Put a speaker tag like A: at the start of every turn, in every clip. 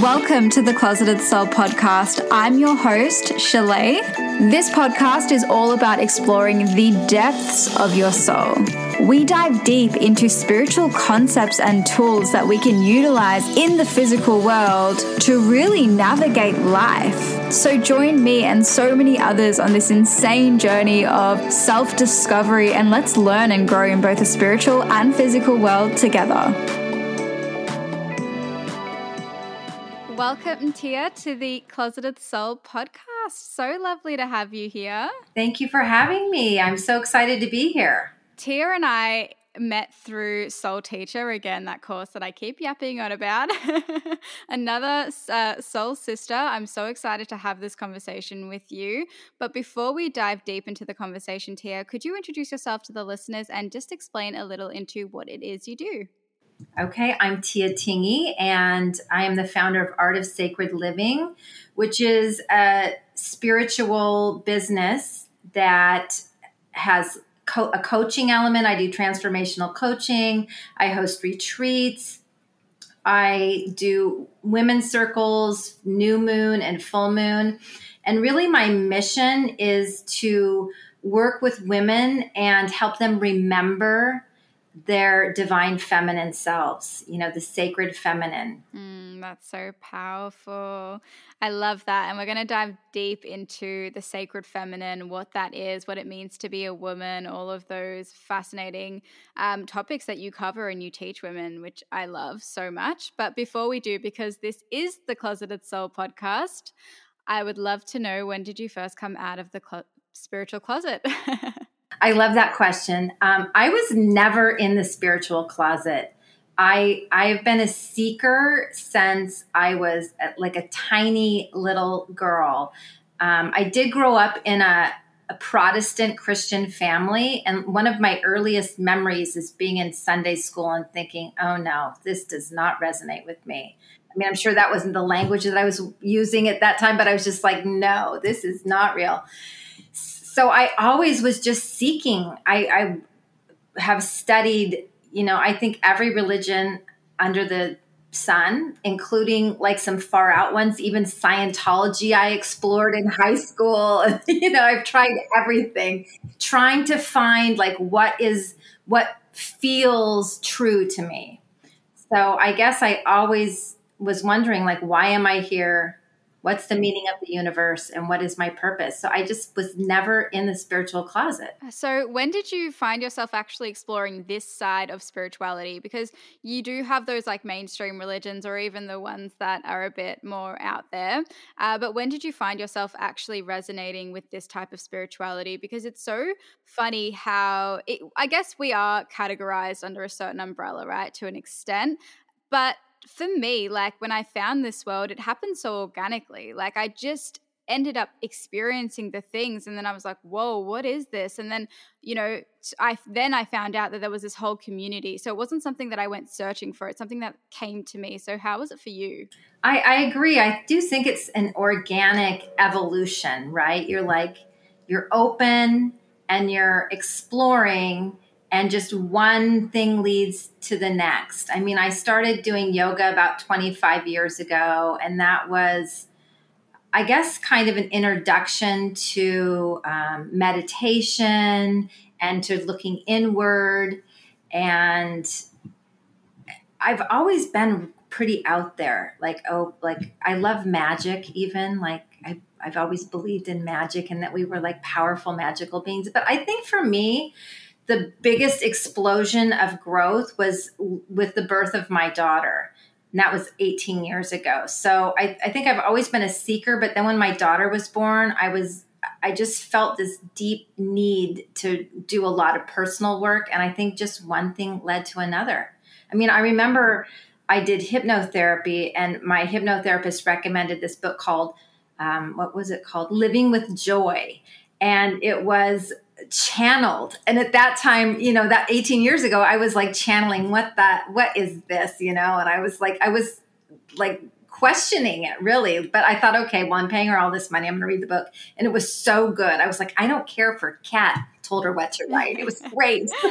A: Welcome to the Closeted Soul podcast. I'm your host, Shalay. This podcast is all about exploring the depths of your soul. We dive deep into spiritual concepts and tools that we can utilize in the physical world to really navigate life. So join me and so many others on this insane journey of self discovery and let's learn and grow in both the spiritual and physical world together. Welcome, Tia, to the Closeted Soul podcast. So lovely to have you here.
B: Thank you for having me. I'm so excited to be here.
A: Tia and I met through Soul Teacher, again, that course that I keep yapping on about. Another uh, soul sister. I'm so excited to have this conversation with you. But before we dive deep into the conversation, Tia, could you introduce yourself to the listeners and just explain a little into what it is you do?
B: Okay, I'm Tia Tingy, and I am the founder of Art of Sacred Living, which is a spiritual business that has co- a coaching element. I do transformational coaching, I host retreats, I do women's circles, new moon, and full moon. And really, my mission is to work with women and help them remember their divine feminine selves, you know, the sacred feminine.
A: Mm, that's so powerful. I love that. And we're going to dive deep into the sacred feminine, what that is, what it means to be a woman, all of those fascinating um, topics that you cover and you teach women, which I love so much. But before we do, because this is the Closeted Soul podcast, I would love to know when did you first come out of the clo- spiritual closet?
B: I love that question. Um, I was never in the spiritual closet. I I've been a seeker since I was like a tiny little girl. Um, I did grow up in a, a Protestant Christian family, and one of my earliest memories is being in Sunday school and thinking, "Oh no, this does not resonate with me." I mean, I'm sure that wasn't the language that I was using at that time, but I was just like, "No, this is not real." So I always was just seeking. I, I have studied, you know, I think every religion under the sun, including like some far out ones, even Scientology I explored in high school. you know, I've tried everything, trying to find like what is what feels true to me. So I guess I always was wondering like why am I here? What's the meaning of the universe and what is my purpose? So i just was never in the spiritual closet.
A: So when did you find yourself actually exploring this side of spirituality? Because you do have those like mainstream religions or even the ones that are a bit more out there. Uh, but when did you find yourself actually resonating with this type of spirituality? Because it's so funny how it, i guess we are categorized under a certain umbrella right to an extent. But for me, like when I found this world, it happened so organically. Like I just ended up experiencing the things and then I was like, "Whoa, what is this?" And then, you know, I then I found out that there was this whole community. So it wasn't something that I went searching for. It's something that came to me. So how was it for you?
B: I, I agree. I do think it's an organic evolution, right? You're like you're open and you're exploring and just one thing leads to the next. I mean, I started doing yoga about 25 years ago, and that was, I guess, kind of an introduction to um, meditation and to looking inward. And I've always been pretty out there. Like, oh, like I love magic, even. Like, I, I've always believed in magic and that we were like powerful, magical beings. But I think for me, the biggest explosion of growth was with the birth of my daughter. And that was 18 years ago. So I, I think I've always been a seeker, but then when my daughter was born, I was I just felt this deep need to do a lot of personal work. And I think just one thing led to another. I mean, I remember I did hypnotherapy, and my hypnotherapist recommended this book called, um, what was it called? Living with Joy. And it was channeled. And at that time you know that 18 years ago i was like channeling what that what is this? You know? And i was like i was like questioning it really. But i thought okay well i'm paying her all this money. I'm going to read the book. And it was so good. I was like i don't care for cat told her what to write. It was great.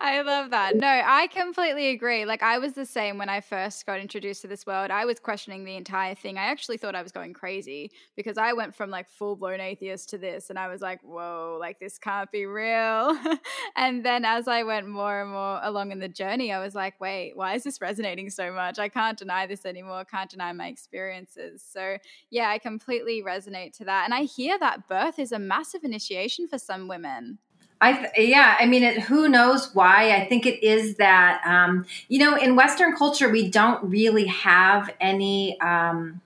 A: I love that. No, I completely agree. Like I was the same when I first got introduced to this world. I was questioning the entire thing. I actually thought I was going crazy because I went from like full blown atheist to this and I was like, whoa, like this can't be real. and then as I went more and more along in the journey, I was like, wait, why is this resonating so much? I can't deny this anymore. Can't deny my experiences. So yeah, I completely resonate to that. And I hear that birth is a massive initiation for some women.
B: I yeah, I mean, it, who knows why? I think it is that um, you know, in Western culture, we don't really have any um,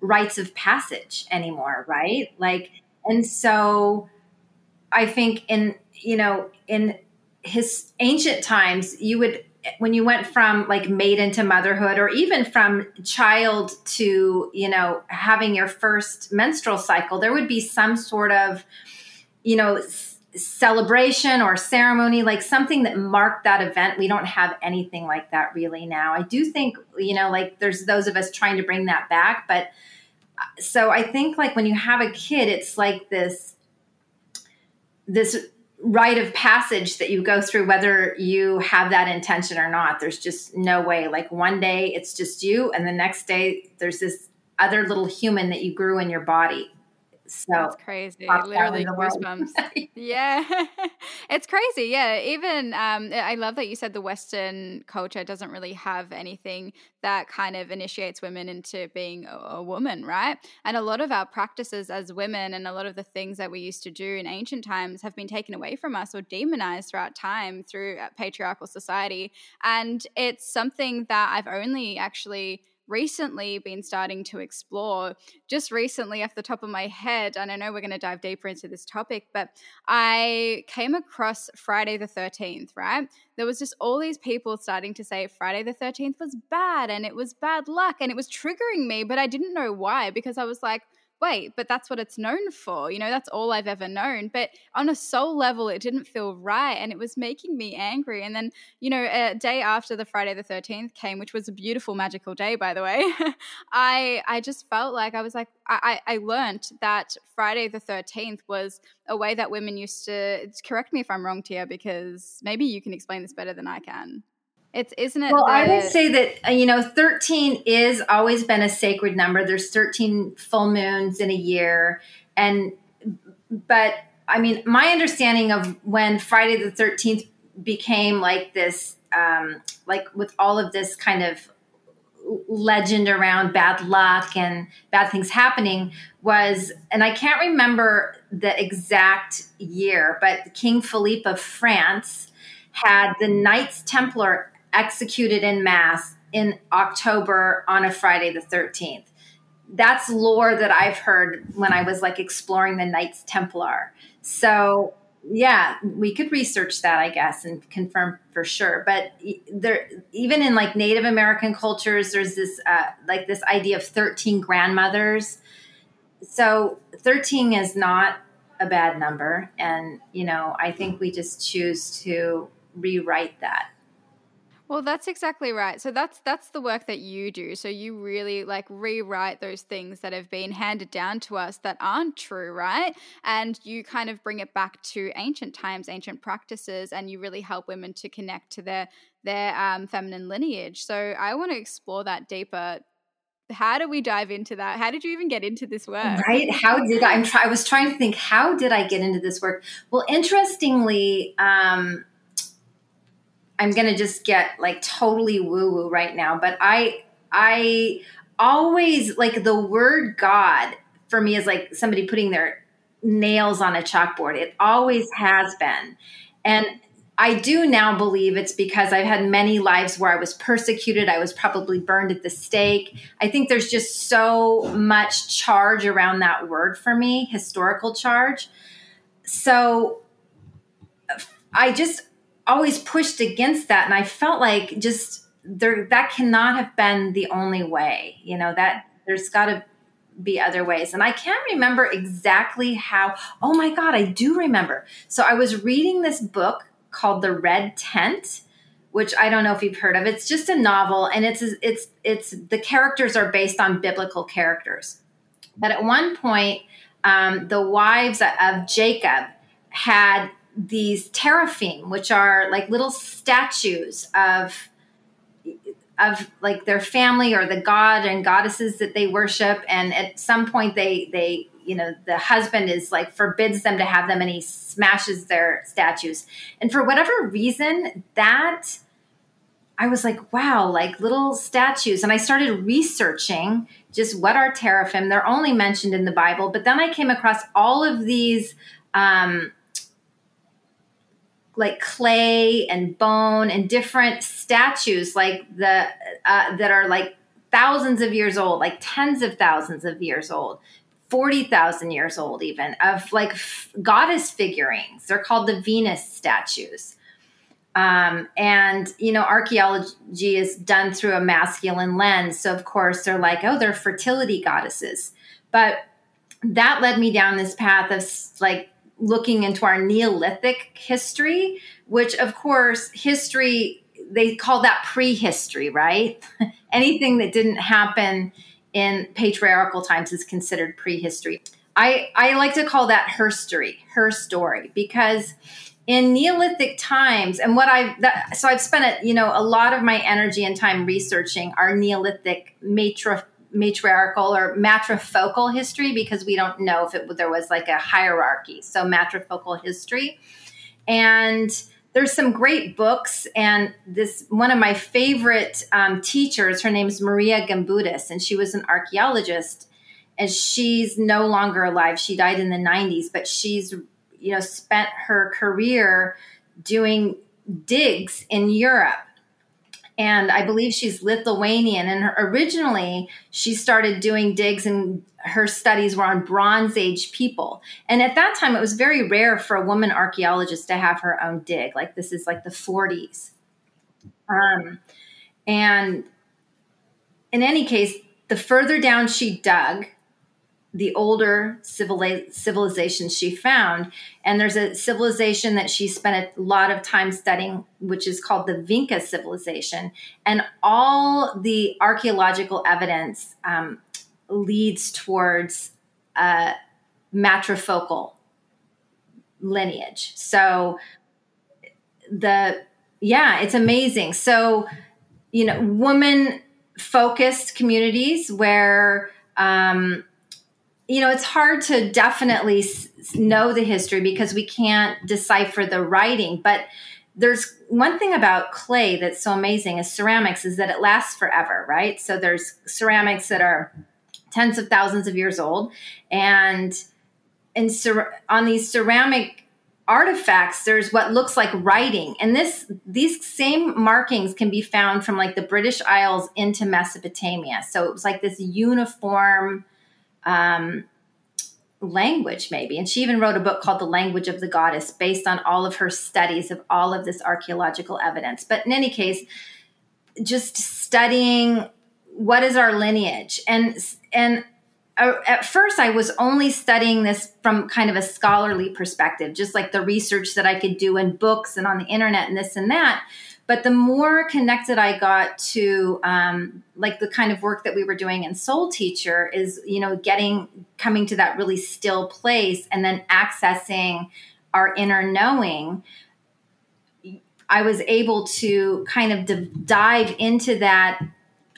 B: rites of passage anymore, right? Like, and so I think in you know in his ancient times, you would when you went from like maiden to motherhood or even from child to you know having your first menstrual cycle there would be some sort of you know celebration or ceremony, like something that marked that event. We don't have anything like that really now. I do think, you know, like there's those of us trying to bring that back. But uh, so I think like when you have a kid, it's like this, this rite of passage that you go through, whether you have that intention or not. There's just no way. Like one day it's just you, and the next day there's this other little human that you grew in your body so
A: That's crazy. Literally goosebumps. yeah. it's crazy. Yeah. Even um, I love that you said the Western culture doesn't really have anything that kind of initiates women into being a, a woman, right? And a lot of our practices as women and a lot of the things that we used to do in ancient times have been taken away from us or demonized throughout time through uh, patriarchal society. And it's something that I've only actually recently been starting to explore. Just recently, off the top of my head, and I know we're going to dive deeper into this topic, but I came across Friday the 13th, right? There was just all these people starting to say Friday the 13th was bad and it was bad luck and it was triggering me, but I didn't know why because I was like, wait, but that's what it's known for. You know, that's all I've ever known. But on a soul level, it didn't feel right and it was making me angry. And then, you know, a day after the Friday the 13th came, which was a beautiful, magical day, by the way, I I just felt like I was like, I, I learned that Friday the 13th was a way that women used to correct me if I'm wrong, Tia, because maybe you can explain this better than I can. It's isn't it?
B: Well, the- I would say that uh, you know, thirteen is always been a sacred number. There's thirteen full moons in a year, and but I mean, my understanding of when Friday the Thirteenth became like this, um, like with all of this kind of legend around bad luck and bad things happening was and I can't remember the exact year but King Philippe of France had the Knights Templar executed in mass in October on a Friday the 13th. That's lore that I've heard when I was like exploring the Knights Templar. So, yeah, we could research that, I guess, and confirm for sure. But there, even in like Native American cultures, there's this uh, like this idea of 13 grandmothers. So, 13 is not a bad number. And, you know, I think we just choose to rewrite that.
A: Well, that's exactly right. So that's that's the work that you do. So you really like rewrite those things that have been handed down to us that aren't true, right? And you kind of bring it back to ancient times, ancient practices, and you really help women to connect to their their um, feminine lineage. So I want to explore that deeper how do we dive into that? How did you even get into this work?
B: Right? How did I? I'm try, I was trying to think. How did I get into this work? Well, interestingly, um, I'm to just get like totally woo woo right now, but I I always like the word God for me is like somebody putting their nails on a chalkboard. It always has been. And I do now believe it's because I've had many lives where I was persecuted. I was probably burned at the stake. I think there's just so much charge around that word for me, historical charge. So I just always pushed against that and i felt like just there that cannot have been the only way you know that there's got to be other ways. And i can't remember exactly how oh my god i do remember. So i was reading this book called the red tent which i don't know if you've heard of. It's just a novel and it's it's it's the characters are based on biblical characters. But at one point um, the wives of jacob had these teraphim, which are like little statues of of like their family or the god and goddesses that they worship. And at some point they they you know the husband is like forbids them to have them and he smashes their statues. And for whatever reason that i was like wow like little statues. And i started researching just what are teraphim. They're only mentioned in the bible. But then i came across all of these um, like clay and bone and different statues like the uh, that are like thousands of years old like tens of thousands of years old 40,000 years old even of like f- goddess figurines. They're called the venus statues. Um, and you know archaeology is done through a masculine lens. So of course they're like oh they're fertility goddesses. But that led me down this path of like looking into our Neolithic history, which, of course, history, they call that prehistory, right? Anything that didn't happen in patriarchal times is considered prehistory. I, I like to call that her story, her story, because in Neolithic times, and what I've that, so I've spent a, you know a lot of my energy and time researching our Neolithic matri- matriarchal or matrifocal history because we don't know if it, there was like a hierarchy. So matrifocal history, and there's some great books. And this one of my favorite um, teachers, her name is Maria Gimbutas, and she was an archaeologist. And she's no longer alive. She died in the 90s, but she's you know spent her career doing digs in Europe and I believe she's Lithuanian. And her, originally, she started doing digs, and her studies were on Bronze Age people. And at that time, it was very rare for a woman archaeologist to have her own dig. Like this is like the 40s. Um, and in any case, the further down she dug, the older civilizations she found. And there's a civilization that she spent a lot of time studying, which is called the Vinca civilization. And all the archaeological evidence um, leads towards a matrifocal lineage. So the, yeah, it's amazing. So, you know, woman focused communities where, um, you know, it's hard to definitely know the history because we can't decipher the writing. But there's one thing about clay that's so amazing is ceramics is that it lasts forever, right? So there's ceramics that are tens of thousands of years old, and and cer- on these ceramic artifacts there's what looks like writing and this these same markings can be found from like the british isles into mesopotamia so it was like this uniform um, language, maybe. And she even wrote a book called The Language of the Goddess based on all of her studies of all of this archaeological evidence. But in any case, just studying what is our lineage and and uh, at first i was only studying this from kind of a scholarly perspective just like the research that i could do in books and on the internet and this and that but the more connected I got to um, like the kind of work that we were doing in Soul Teacher is, you know, getting coming to that really still place and then accessing our inner knowing. I was able to kind of d- dive into that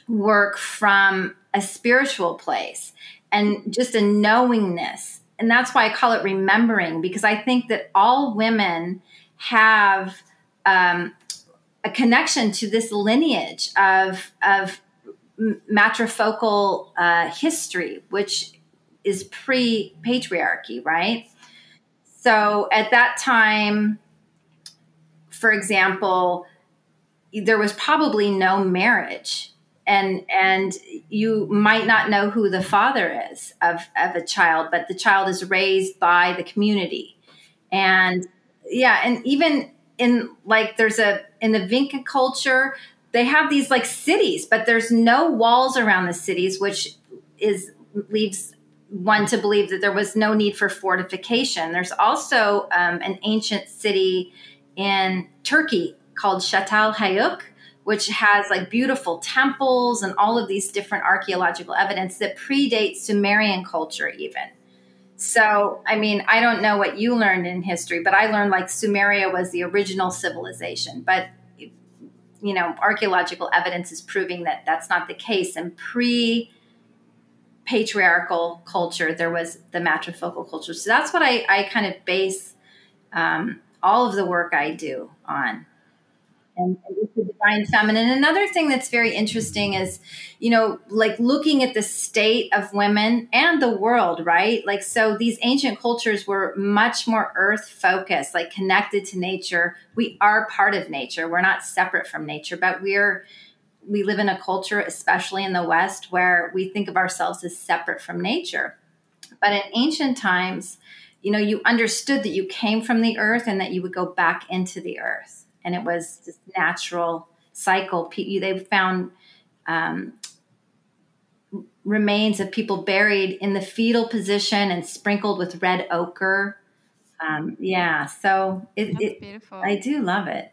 B: work from a spiritual place and just a knowingness. And that's why I call it remembering, because I think that all women have um, a connection to this lineage of of matrifocal uh, history, which is pre patriarchy, right? So at that time, for example, there was probably no marriage. And and you might not know who the father is of, of a child, but the child is raised by the community. And yeah, and even in like there's a in the Vinca culture, they have these like cities, but there's no walls around the cities, which is leaves one to believe that there was no need for fortification. There's also um, an ancient city in Turkey called Çatalhöyük, which has like beautiful temples and all of these different archaeological evidence that predates Sumerian culture, even. So, I mean, I don't know what you learned in history, but I learned like Sumeria was the original civilization. But, you know, archaeological evidence is proving that that's not the case. And pre patriarchal culture, there was the matrifocal culture. So that's what I, I kind of base um, all of the work I do on and, and the divine feminine. Another thing that's very interesting is, you know, like looking at the state of women and the world, right? Like, so these ancient cultures were much more earth focused, like connected to nature. We are part of nature. We're not separate from nature, but we're, we live in a culture, especially in the West, where we think of ourselves as separate from nature. But in ancient times, you know, you understood that you came from the earth and that you would go back into the earth and it was this natural cycle. They found um, remains of people buried in the fetal position and sprinkled with red ochre. Um, yeah, so it, it,
A: beautiful.
B: I do love it.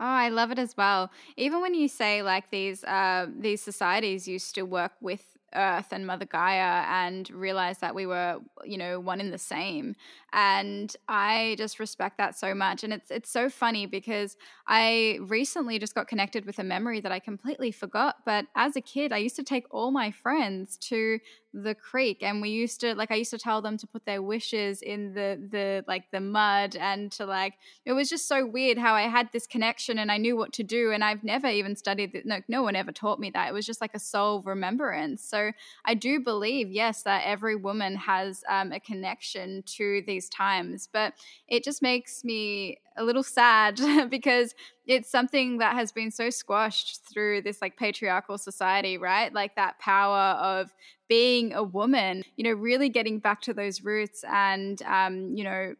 A: Oh, I love it as well. Even when you say like these uh, these societies used to work with Earth and Mother Gaia and realize that we were, you know, one in the same. And I just respect that so much. And it's it's so funny because I recently just got connected with a memory that I completely forgot. But as a kid, I used to take all my friends to the creek and we used to like i used to tell them to put their wishes in the the like the mud and to like it was just so weird how i had this connection and i knew what to do and i've never even studied it no, no one ever taught me that it was just like a soul remembrance so i do believe yes that every woman has um, a connection to these times but it just makes me a little sad because it's something that has been so squashed through this like patriarchal society, right? Like that power of being a woman, you know, really getting back to those roots and, um, you know,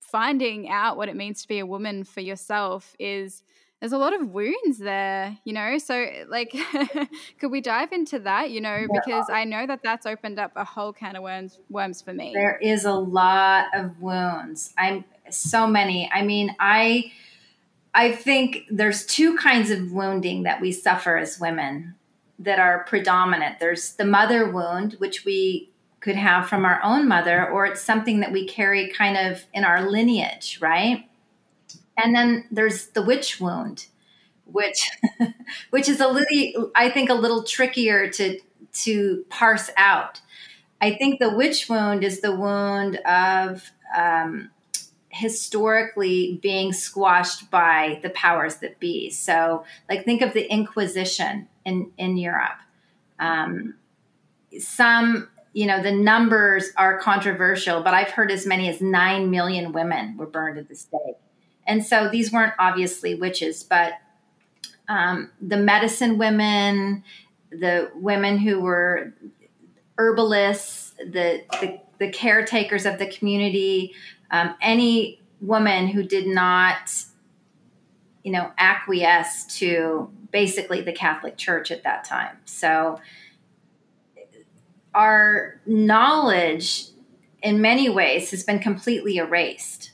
A: finding out what it means to be a woman for yourself is there's a lot of wounds there, you know. So, like, could we dive into that, you know, because I know that that's opened up a whole can of worms, worms for me.
B: There is a lot of wounds. I'm so many. I mean, I I think there's two kinds of wounding that we suffer as women that are predominant. There's the mother wound, which we could have from our own mother, or it's something that we carry kind of in our lineage, right? And then there's the witch wound, which which is a little I think a little trickier to to parse out. I think the witch wound is the wound of um, historically being squashed by the powers that be. So, like, think of the Inquisition in in Europe. Um, some, you know, the numbers are controversial, but I've heard as many as nine million women were burned at the stake. And so these weren't obviously witches, but um, the medicine women, the women who were herbalists, the, the, the caretakers of the community, um, any woman who did not, you know, acquiesce to basically the Catholic Church at that time. So our knowledge in many ways has been completely erased.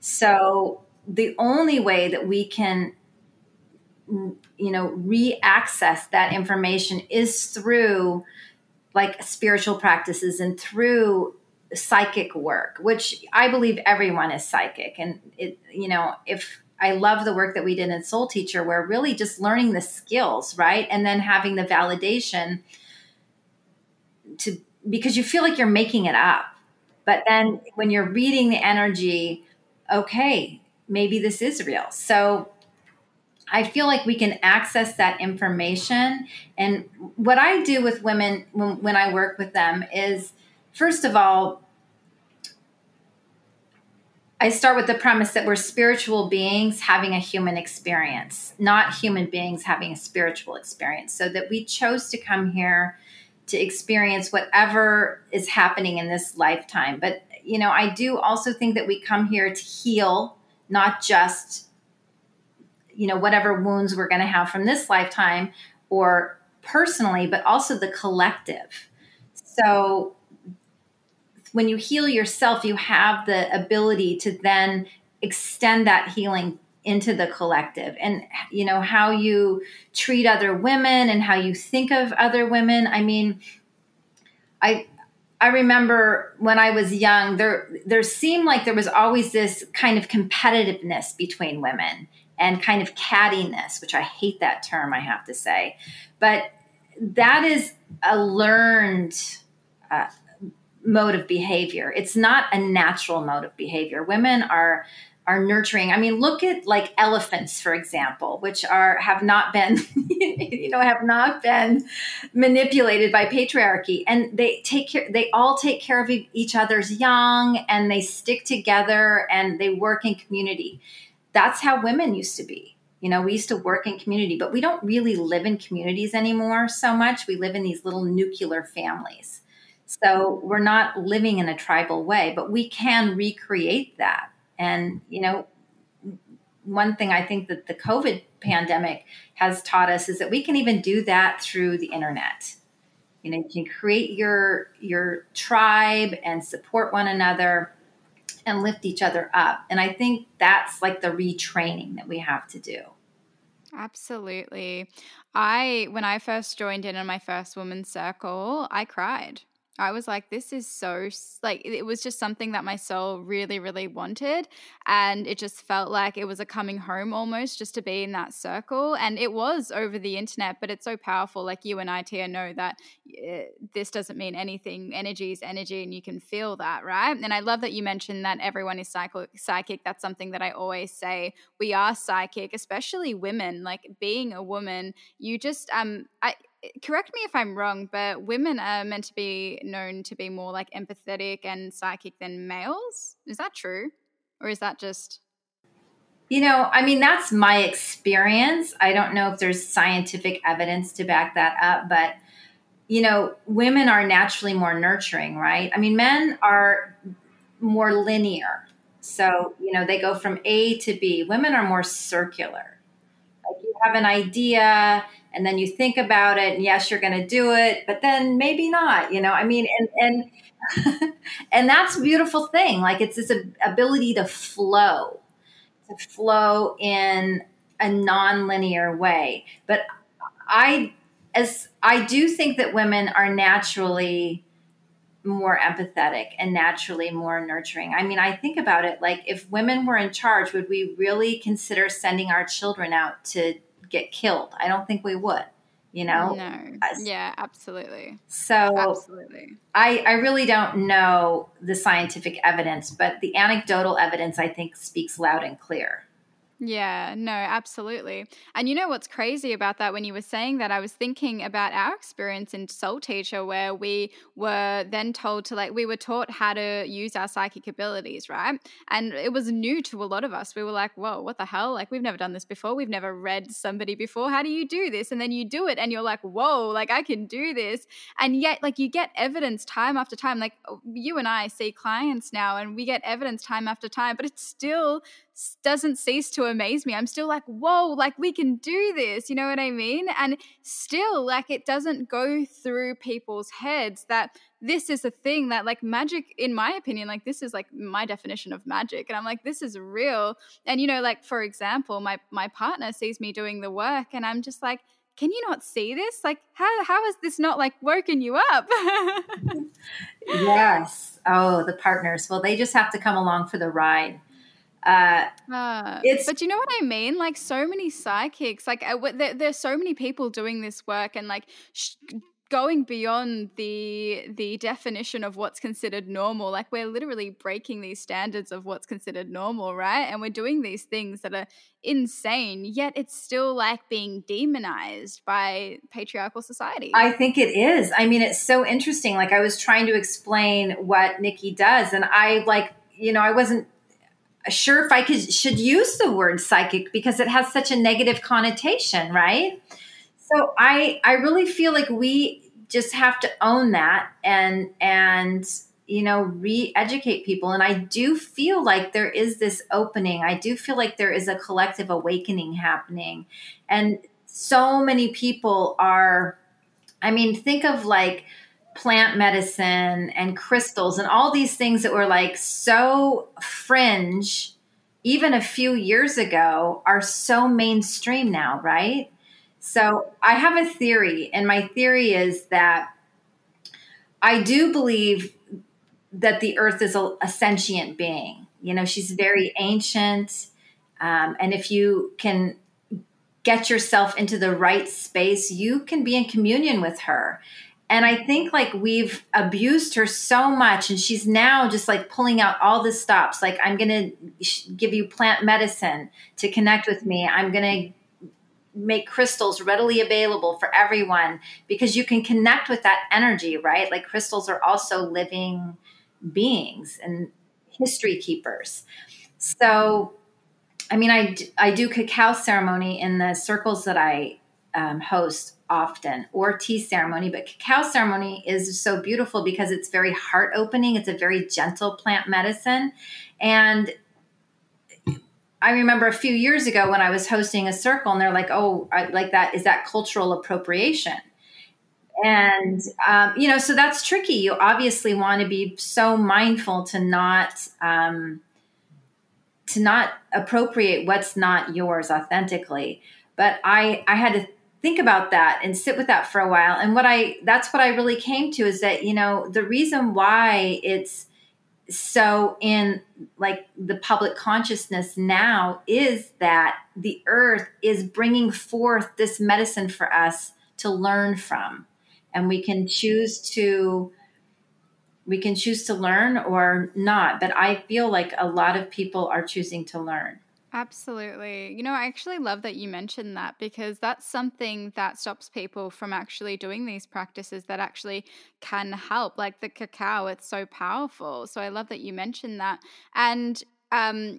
B: So the only way that we can you know re-access that information is through like spiritual practices and through psychic work, which I believe everyone is psychic. And it, you know, if I love the work that we did in Soul Teacher, where really just learning the skills, right? And then having the validation to, because you feel like you're making it up. But then when you're reading the energy, okay, maybe this is real. So I feel like we can access that information. And what I do with women when, when I work with them is, first of all, I start with the premise that we're spiritual beings having a human experience, not human beings having a spiritual experience. So that we chose to come here to experience whatever is happening in this lifetime. But, you know, I do also think that we come here to heal, not just, you know, whatever wounds we're going to have from this lifetime or personally, but also the collective. So, when you heal yourself, you have the ability to then extend that healing into the collective and you know how you treat other women and how you think of other women i mean i I remember when I was young, there there seemed like there was always this kind of competitiveness between women and kind of cattiness, which I hate that term, I have to say, but that is a learned uh, mode of behavior. It's not a natural mode of behavior. Women are are nurturing. I mean, look at like elephants, for example, which are have not been, you know, have not been manipulated by patriarchy, and they take care. They all take care of each other's young, and they stick together, and they work in community. That's how women used to be. You know, we used to work in community, but we don't really live in communities anymore so much. We live in these little nuclear families. So we're not living in a tribal way, but we can recreate that and, you know, one thing I think that the COVID pandemic has taught us is that we can even do that through the internet. You know, you can create your your tribe and support one another and lift each other up. And I think that's like the retraining that we have to do.
A: Absolutely. I when I first joined in on my first women's circle, I cried. I was like, this is so, like, it was just something that my soul really, really wanted. And it just felt like it was a coming home almost just to be in that circle. And it was over the internet, but it's so powerful. Like you and I, Tia, know that uh, this doesn't mean anything. Energy is energy, and you can feel that, right? And I love that you mentioned that everyone is psychic. That's something that I always say. We are psychic, especially women. Like being a woman, you just, um, I, correct me if I'm wrong, but women are meant to be known to be more like empathetic and psychic than males. Is that true? Or is that just.
B: You know, I mean, that's my experience. I don't know if there's scientific evidence to back that up, but, you know, women are naturally more nurturing, right? I mean, men are more linear. So, you know, they go from A to B. Women are more circular. Like you have an idea, and then you think about it and yes you're going to do it but then maybe not you know i mean and and and that's a beautiful thing like it's this ability to flow to flow in a non-linear way but i as i do think that women are naturally more empathetic and naturally more nurturing. I mean, I think about it like if women were in charge, would we really consider sending our children out to get killed. I don't think we would, you know?
A: No. Yeah, absolutely.
B: So
A: absolutely.
B: I, I really don't know the scientific evidence, but the anecdotal evidence I think speaks loud and clear.
A: Yeah, no, absolutely. And you know what's crazy about that when you were saying that? I was thinking about our experience in Soul Teacher, where we were then told to, like, we were taught how to use our psychic abilities, right? And it was new to a lot of us. We were like, whoa, what the hell? Like, we've never done this before. We've never read somebody before. How do you do this? And then you do it and you're like, whoa, like, I can do this. And yet, like, you get evidence time after time. Like, oh, you and I see clients now and we get evidence time after time, but it's still doesn't cease to amaze me. I'm still like, whoa, like we can do this. You know what I mean? And still, like, it doesn't go through people's heads that this is a thing that, like, magic, in my opinion, like, this is like my definition of magic. And I'm like, this is real. And, you know, like, for example, my, my partner sees me doing the work and I'm just like, can you not see this? Like, how how has this not like woken you up?
B: yes. Oh, the partners. Well, they just have to come along for the ride. Uh,
A: uh, it's but you know what I mean? Like so many psychics, like uh, there, there's so many people doing this work and like sh- going beyond the the definition of what's considered normal. Like we're literally breaking these standards of what's considered normal, right? And we're doing these things that are insane, yet it's still like being demonized by patriarchal society.
B: I think it is. I mean, it's so interesting. Like I was trying to explain what Nikki does, and I like you know I wasn't sure if I could should use the word psychic because it has such a negative connotation, right? So I I really feel like we just have to own that and and you know re-educate people and I do feel like there is this opening. I do feel like there is a collective awakening happening and so many people are I mean think of like plant medicine and crystals and all these things that were like so fringe even a few years ago are so mainstream now, right? So I have a theory, and my theory is that I do believe that the earth is a, a sentient being. You know, she's very ancient. Um, and if you can get yourself into the right space, you can be in communion with her. And I think like we've abused her so much, and she's now just like pulling out all the stops. Like, I'm to give you plant medicine to connect with me. I'm to make crystals readily available for everyone because you can connect with that energy, right? Like, crystals are also living beings and history keepers. So, I mean, I, I do cacao ceremony in the circles that I um, host often, or tea ceremony, but cacao ceremony is so beautiful because it's very heart opening. It's a very gentle plant medicine. And I remember a few years ago when I was hosting a circle, and they're like, "Oh, I, like that is that cultural appropriation?" And um, you know, so that's tricky. You obviously want to be so mindful to not um, to not appropriate what's not yours authentically. But I I had to think about that and sit with that for a while. And what I that's what I really came to is that you know the reason why it's so in like the public consciousness now is that the earth is bringing forth this medicine for us to learn from. And we can choose to we can choose to learn or not. But i feel like a lot of people are choosing to learn
A: Absolutely. You know, I actually love that you mentioned that because that's something that stops people from actually doing these practices that actually can help. Like the cacao, it's so powerful. So I love that you mentioned that. And um,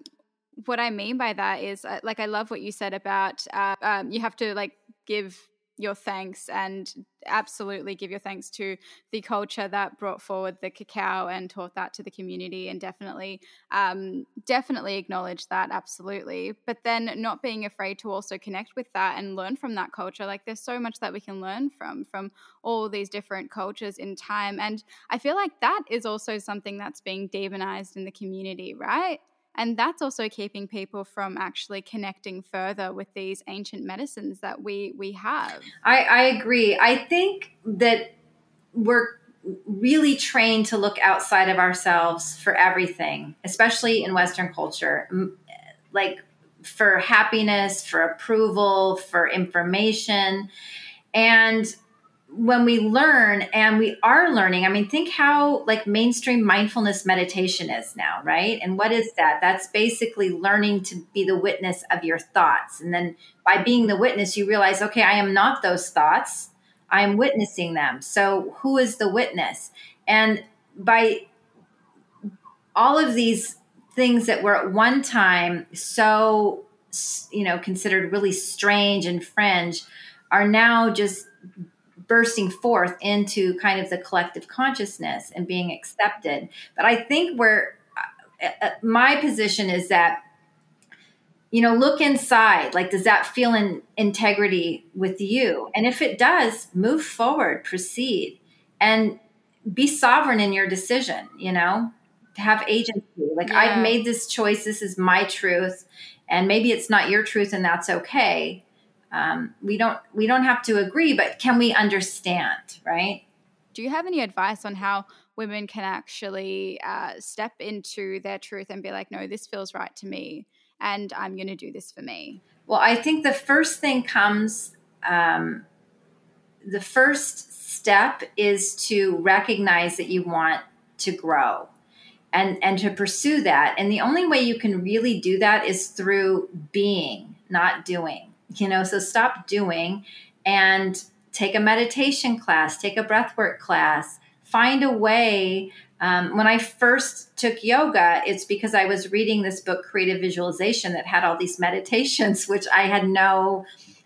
A: what I mean by that is, uh, like, I love what you said about uh, um, you have to like give your thanks and absolutely give your thanks to the culture that brought forward the cacao and taught that to the community and definitely um, definitely acknowledge that absolutely. But then not being afraid to also connect with that and learn from that culture. Like there's so much that we can learn from from all these different cultures in time. And i feel like that is also something that's being demonized in the community right and that's also keeping people from actually connecting further with these ancient medicines that we we have.
B: I, I agree. I think that we're really trained to look outside of ourselves for everything especially in western culture. Like for happiness for approval for information. And when we learn and we are learning i mean think how like mainstream mindfulness meditation is now right? And what is that? That's basically learning to be the witness of your thoughts. And then by being the witness you realize okay i am not those thoughts. I am witnessing them. So who is the witness? And by all of these things that were at one time so you know considered really strange and fringe are now just bursting forth into kind of the collective consciousness and being accepted. But I think where uh, uh, my position is that you know look inside like does that feel in integrity with you and if it does move forward proceed and be sovereign in your decision you know to have agency like yeah. i've made this choice this is my truth and maybe it's not your truth and that's okay um, we don't we don't have to agree but can we understand right?
A: Do you have any advice on how women can actually uh, step into their truth and be like no this feels right to me and i'm going to do this for me
B: well i think the first thing comes um, the first step is to recognize that you want to grow and and to pursue that. And the only way you can really do that is through being not doing you know so stop doing and take a meditation class take a breathwork class. Find a way um, when i first took yoga it's because i was reading this book creative visualization that had all these meditations which i had no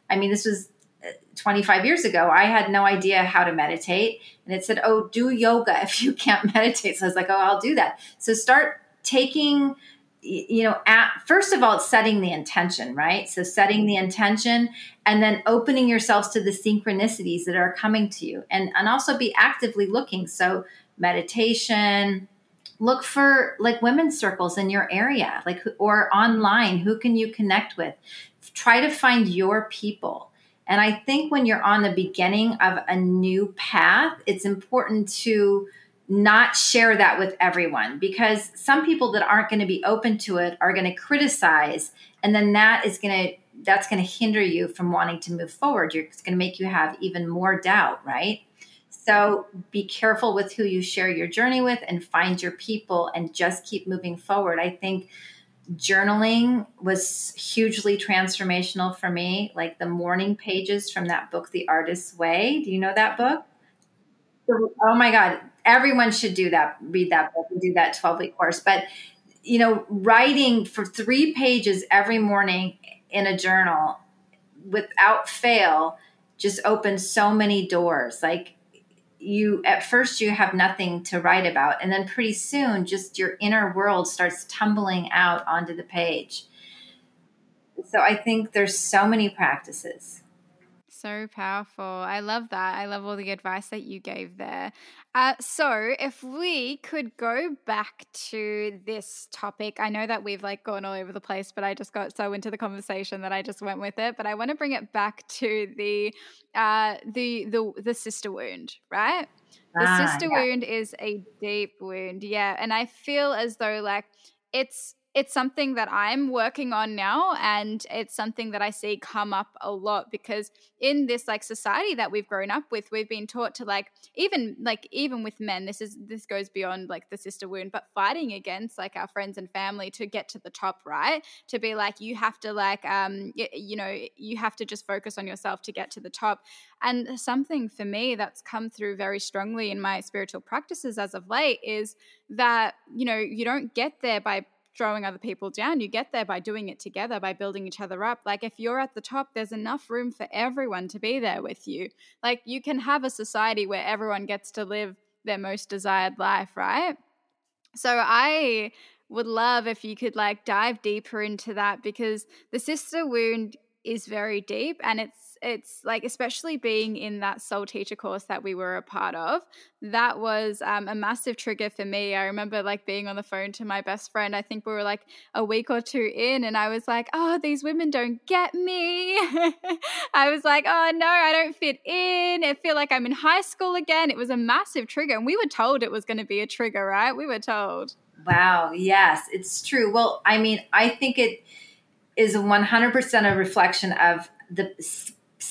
B: i mean this was uh, 25 years ago. I had no idea how to meditate. And it said oh do yoga if you can't meditate. So i was like oh i'll do that. So start taking you know at first of all it's setting the intention right? So setting the intention and then opening yourselves to the synchronicities that are coming to you. And and also be actively looking. So meditation look for like women's circles in your area like or online who can you connect with? Try to find your people. And I think when you're on the beginning of a new path, it's important to not share that with everyone because some people that aren't going to be open to it are going to criticize and then that is going to that's going to hinder you from wanting to move forward. You're, it's going to make you have even more doubt right? So be careful with who you share your journey with and find your people and just keep moving forward. I think journaling was hugely transformational for me like the morning pages from that book the artist's way. Do you know that book? Oh my god everyone should do that read that book and do that 12 week course. But you know writing for three pages every morning in a journal without fail just opens so many doors. Like you at first you have nothing to write about and then pretty soon just your inner world starts tumbling out onto the page. So i think there's so many practices
A: so powerful. I love that. I love all the advice that you gave there. Uh, so, if we could go back to this topic, I know that we've like gone all over the place, but I just got so into the conversation that I just went with it. But I want to bring it back to the uh, the the the sister wound, right? The ah, sister yeah. wound is a deep wound, yeah, and I feel as though like it's it's something that I'm working on now and it's something that I see come up a lot because in this like society that we've grown up with we've been taught to like even like even with men this is this goes beyond like the sister wound but fighting against like our friends and family to get to the top right? To be like you have to like um you know you have to just focus on yourself to get to the top. And something for me that's come through very strongly in my spiritual practices as of late is that you know you don't get there by throwing other people down. You get there by doing it together, by building each other up. Like if you're at the top, there's enough room for everyone to be there with you. Like you can have a society where everyone gets to live their most desired life, right? So I would love if you could like dive deeper into that because the sister wound is very deep and it's it's like especially being in that soul teacher course that we were a part of that was um, a massive trigger for me. I remember like being on the phone to my best friend i think we were like a week or two in and i was like oh these women don't get me. I was like oh no i don't fit in. I feel like i'm in high school again. It was a massive trigger and we were told it was going to be a trigger right? We were told.
B: Wow yes it's true. Well i mean i think it is 100% a reflection of the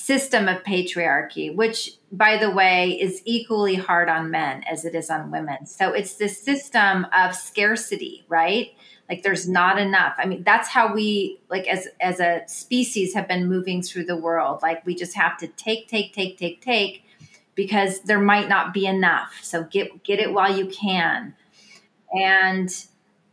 B: system of patriarchy, which, by the way, is equally hard on men as it is on women. So it's this system of scarcity, right? Like there's not enough. I mean, that's how we, like as as a species, have been moving through the world. Like we just have to take, take, take, take, take, because there might not be enough. So get get it while you can. And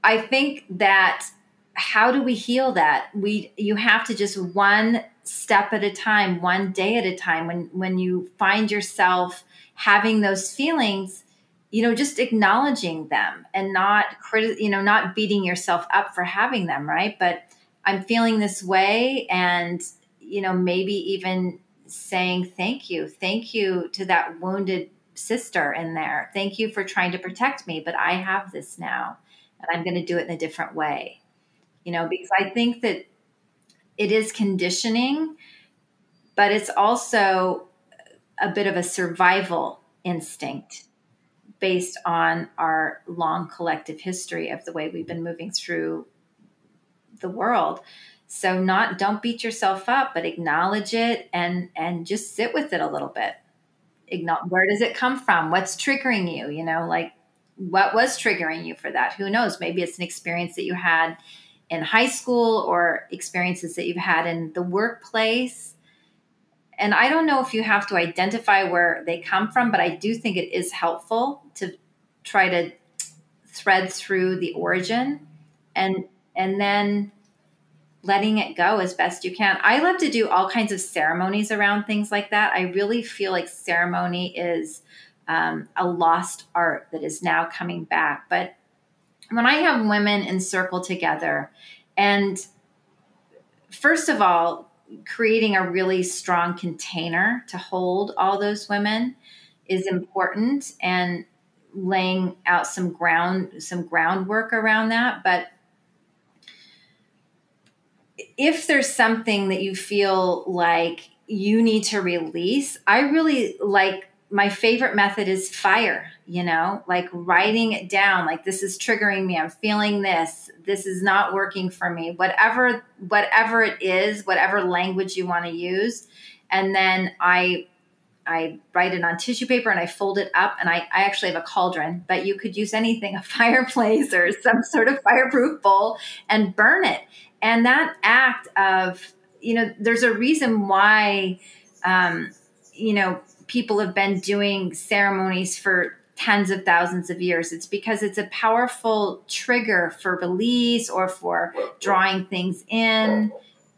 B: I think that how do we heal that? We you have to just one step at a time, one day at a time. When when you find yourself having those feelings, you know, just acknowledging them and not criti- you know, not beating yourself up for having them, right? But I'm feeling this way and you know, maybe even saying thank you. Thank you to that wounded sister in there. Thank you for trying to protect me, but I have this now and I'm going to do it in a different way. You know, because I think that it is conditioning, but it's also a bit of a survival instinct based on our long collective history of the way we've been moving through the world. So not don't beat yourself up but acknowledge it and and just sit with it a little bit. Where does it come from? What's triggering you? You know like what was triggering you for that? Who knows? Maybe it's an experience that you had in high school or experiences that you've had in the workplace. And I don't know if you have to identify where they come from, but I do think it is helpful to try to thread through the origin and and then letting it go as best you can. I love to do all kinds of ceremonies around things like that. I really feel like ceremony is um, a lost art that is now coming back. But when I have women in circle together, and first of all, creating a really strong container to hold all those women is important and laying out some ground some groundwork around that but if there's something that you feel like you need to release, I really like my favorite method is fire, you know, like writing it down, like this is triggering me. I'm feeling this. This is not working for me. Whatever whatever it is, whatever language you want to use. And then I I write it on tissue paper and I fold it up and I, I actually have a cauldron, but you could use anything, a fireplace or some sort of fireproof bowl and burn it. And that act of, you know, there's a reason why um, you know, people have been doing ceremonies for tens of thousands of years. It's because it's a powerful trigger for release or for drawing things in,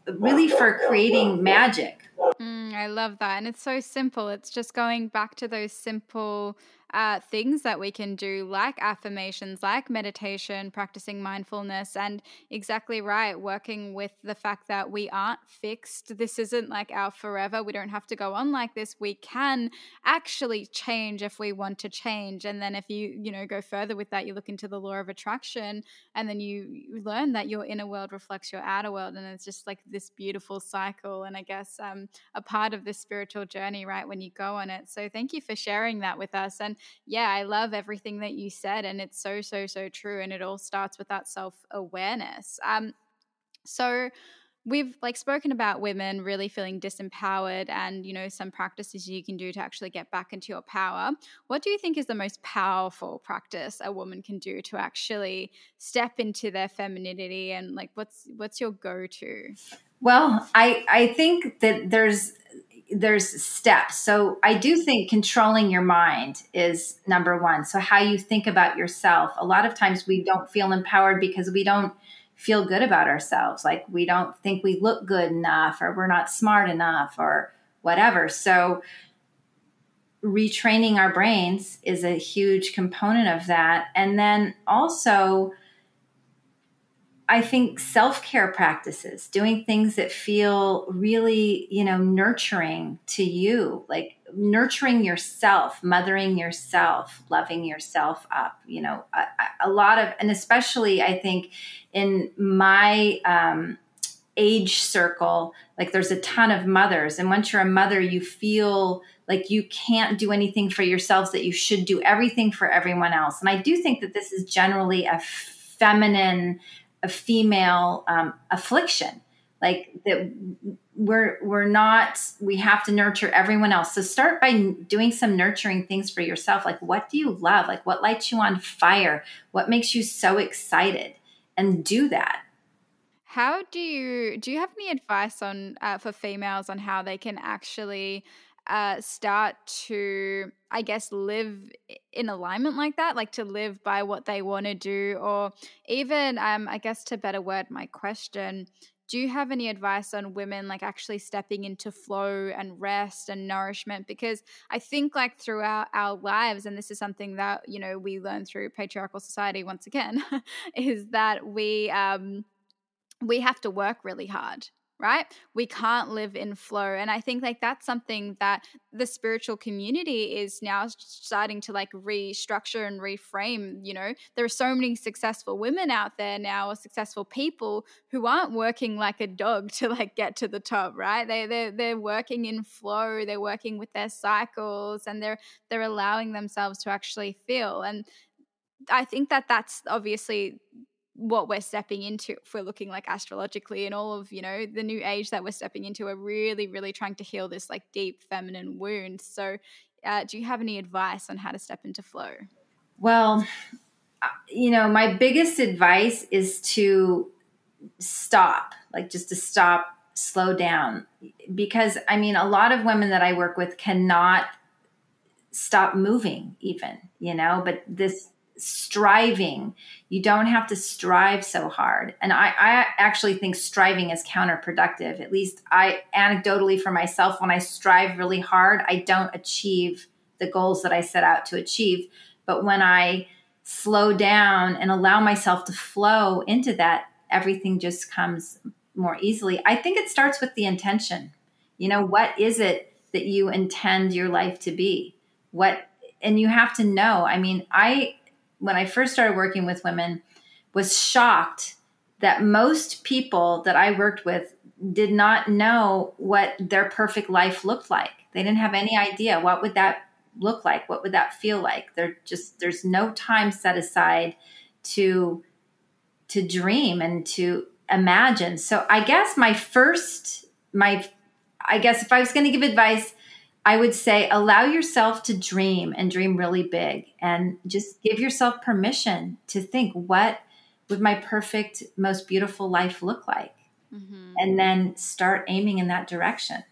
B: really for creating magic.
A: Mm, I love that. And it's so simple. It's just going back to those simple uh, things that we can do, like affirmations, like meditation, practicing mindfulness, and exactly right, working with the fact that we aren't fixed. This isn't like our forever. We don't have to go on like this. We can actually change if we want to change. And then if you, you know, go further with that, you look into the law of attraction, and then you, learn that your inner world reflects your outer world, and it's just like this beautiful cycle. And I guess um, a part of this spiritual journey, right, when you go on it. So thank you for sharing that with us. And yeah, I love everything that you said, and it's so so so true. And it all starts with that self awareness. Um, so we've like spoken about women really feeling disempowered and you know some practices you can do to actually get back into your power what do you think is the most powerful practice a woman can do to actually step into their femininity and like what's what's your go-to
B: well i i think that there's there's steps. So I do think controlling your mind is number one. So how you think about yourself. A lot of times we don't feel empowered because we don't feel good about ourselves. Like we don't think we look good enough or we're not smart enough or whatever. So retraining our brains is a huge component of that. And then also I think self care practices, doing things that feel really, you know, nurturing to you, like nurturing yourself, mothering yourself, loving yourself up, you know, a, a lot of, and especially I think in my um, age circle, like there's a ton of mothers. And once you're a mother, you feel like you can't do anything for yourselves, that you should do everything for everyone else. And I do think that this is generally a feminine a female um, affliction. Like that we're we're not we have to nurture everyone else. So start by doing some nurturing things for yourself. Like what do you love? Like what lights you on fire? What makes you so excited? And do that.
A: How do you do you have any advice on uh, for females on how they can actually uh, start to, I guess, live in alignment like that, like to live by what they want to do, or even, um, I guess, to better word my question, do you have any advice on women like actually stepping into flow and rest and nourishment? Because i think like throughout our lives and this is something that you know we learn through patriarchal society once again is that we um we have to work really hard right? We can't live in flow and i think like that's something that the spiritual community is now starting to like restructure and reframe you know? There are so many successful women out there now or successful people who aren't working like a dog to like get to the top right? They they're, they're working in flow they're working with their cycles and they're they're allowing themselves to actually feel and I think that that's obviously what we're stepping into if we're looking like astrologically and all of you know the new age that we're stepping into are really really trying to heal this like deep feminine wound. So uh, do you have any advice on how to step into flow?
B: Well uh, you know my biggest advice is to stop like just to stop slow down. Because i mean a lot of women that i work with cannot stop moving even you know? But this striving. You don't have to strive so hard. And I, I actually think striving is counterproductive. At least I anecdotally for myself, when I strive really hard, I don't achieve the goals that I set out to achieve. But when I slow down and allow myself to flow into that, everything just comes more easily. I think it starts with the intention. You know, what is it that you intend your life to be? What and you have to know. I mean, I when I first started working with women was shocked that most people that I worked with did not know what their perfect life looked like. They didn't have any idea what would that look like? What would that feel like? There just there's no time set aside to to dream and to imagine. So I guess my first my I guess if I was going to give advice, I would say allow yourself to dream and dream really big and just give yourself permission to think what would my perfect most beautiful life look like? Mm-hmm. And then start aiming in that direction.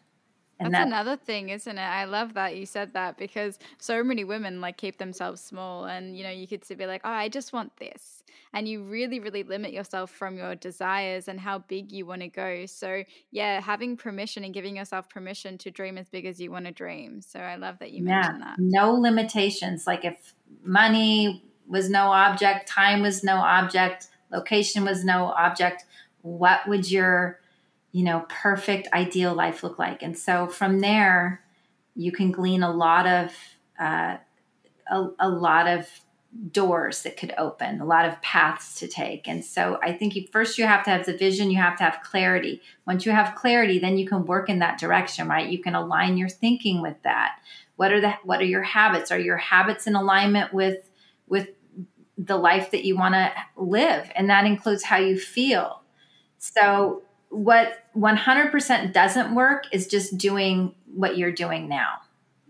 A: And that's, that's another thing, isn't it? I love that you said that because so many women like keep themselves small, and you know, you could be like, "Oh, I just want this," and you really, really limit yourself from your desires and how big you want to go. So, yeah, having permission and giving yourself permission to dream as big as you want to dream. So, I love that you yeah, mentioned that.
B: No limitations. Like if money was no object, time was no object, location was no object, what would your you know, perfect ideal life look like? And so from there, you can glean a lot of uh, a, a lot of doors that could open, a lot of paths to take. And so I think you, first you have to have the vision, you have to have clarity. Once you have clarity, then you can work in that direction, right? You can align your thinking with that. What are the what are your habits? Are your habits in alignment with with the life that you want to live? And that includes how you feel. So what 100% doesn't work is just doing what you're doing now.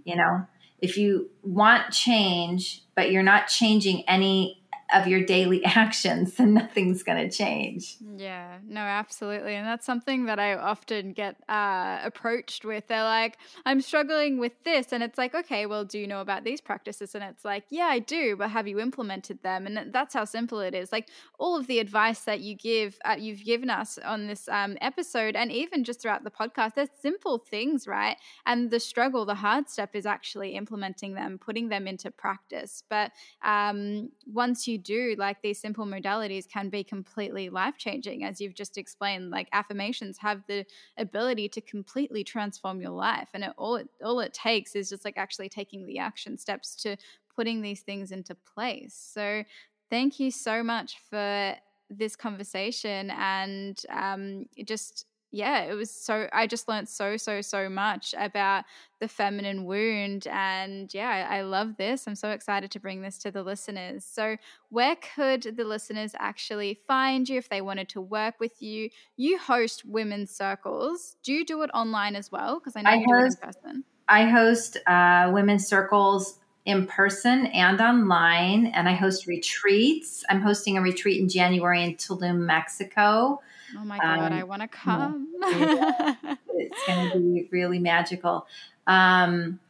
B: You know, if you want change, but you're not changing any of your daily actions, then nothing's going to change.
A: Yeah, no, absolutely. And that's something that I often get uh, approached with. They're like, I'm struggling with this. And it's like, okay, well, do you know about these practices? And it's like, yeah, I do, but have you implemented them? And that's how simple it is. Like all of the advice that you give, uh, you've given us on this um, episode, and even just throughout the podcast, they're simple things, right? And the struggle, the hard step is actually implementing them, putting them into practice. But um, once you do, like these simple modalities can be completely life changing, as you've just explained. Like affirmations have the ability to completely transform your life, and it, all it all it takes is just like actually taking the action steps to putting these things into place. So, thank you so much for this conversation and um, just yeah, it was so, I just learned so, so, so much about the feminine wound. And yeah, I, I, love this. I'm so excited to bring this to the listeners. So, where could the listeners actually find you if they wanted to work with you? You host women's circles. Do you do it online as well? Because I know I you host, do it in person.
B: I host uh, women's circles in person and online, and I host retreats. I'm hosting a retreat in January in Tulum, Mexico
A: Oh my God, um, I want to come.
B: it's going to be really magical. Um,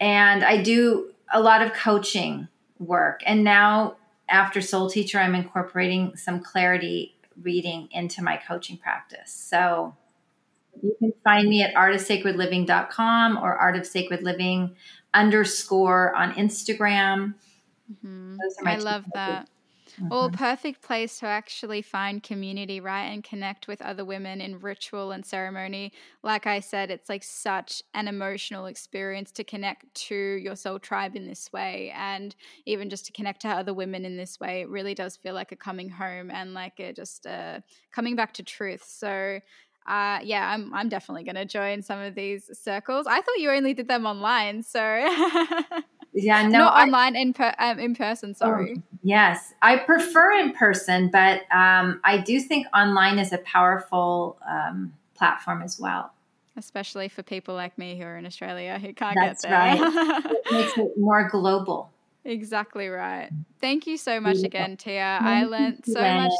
B: and I do a lot of coaching work. And now, after Soul Teacher, I'm incorporating some clarity reading into my coaching practice. So you can find me at artofsacredliving.com or artofsacredliving underscore on Instagram.
A: Mm-hmm. I love that. Mm-hmm. Well, perfect place to actually find community, right? And connect with other women in ritual and ceremony. Like I said, it's like such an emotional experience to connect to your soul tribe in this way. And even just to connect to other women in this way, it really does feel like a coming home and like a just uh, coming back to truth. So, uh, yeah, I'm I'm definitely going to join some of these circles. I thought you only did them online, so
B: yeah, no,
A: not I, online in per, um, in person. Sorry.
B: Oh, yes, I prefer in person, but um, I do think online is a powerful um, platform as well.
A: Especially for people like me who are in Australia who can't
B: That's
A: get there.
B: right. it makes it more global.
A: Exactly right. Thank you so much again, Tia. I learned so much.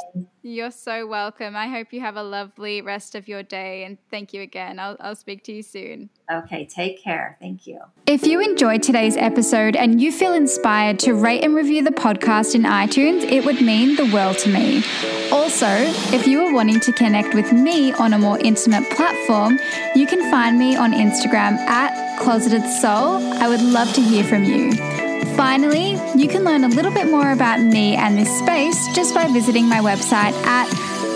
A: You're so welcome. I hope you have a lovely rest of your day and thank you again. I'll, I'll speak to you soon.
B: Okay, take care. Thank you.
A: If you enjoyed today's episode and you feel inspired to rate and review the podcast in iTunes, it would mean the world to me. Also, if you are wanting to connect with me on a more intimate platform, you can find me on Instagram at Closeted Soul. I would love to hear from you. Finally, you can learn a little bit more about me and this space just by visiting my website at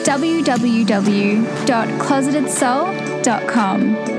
A: www.closetedsoul.com.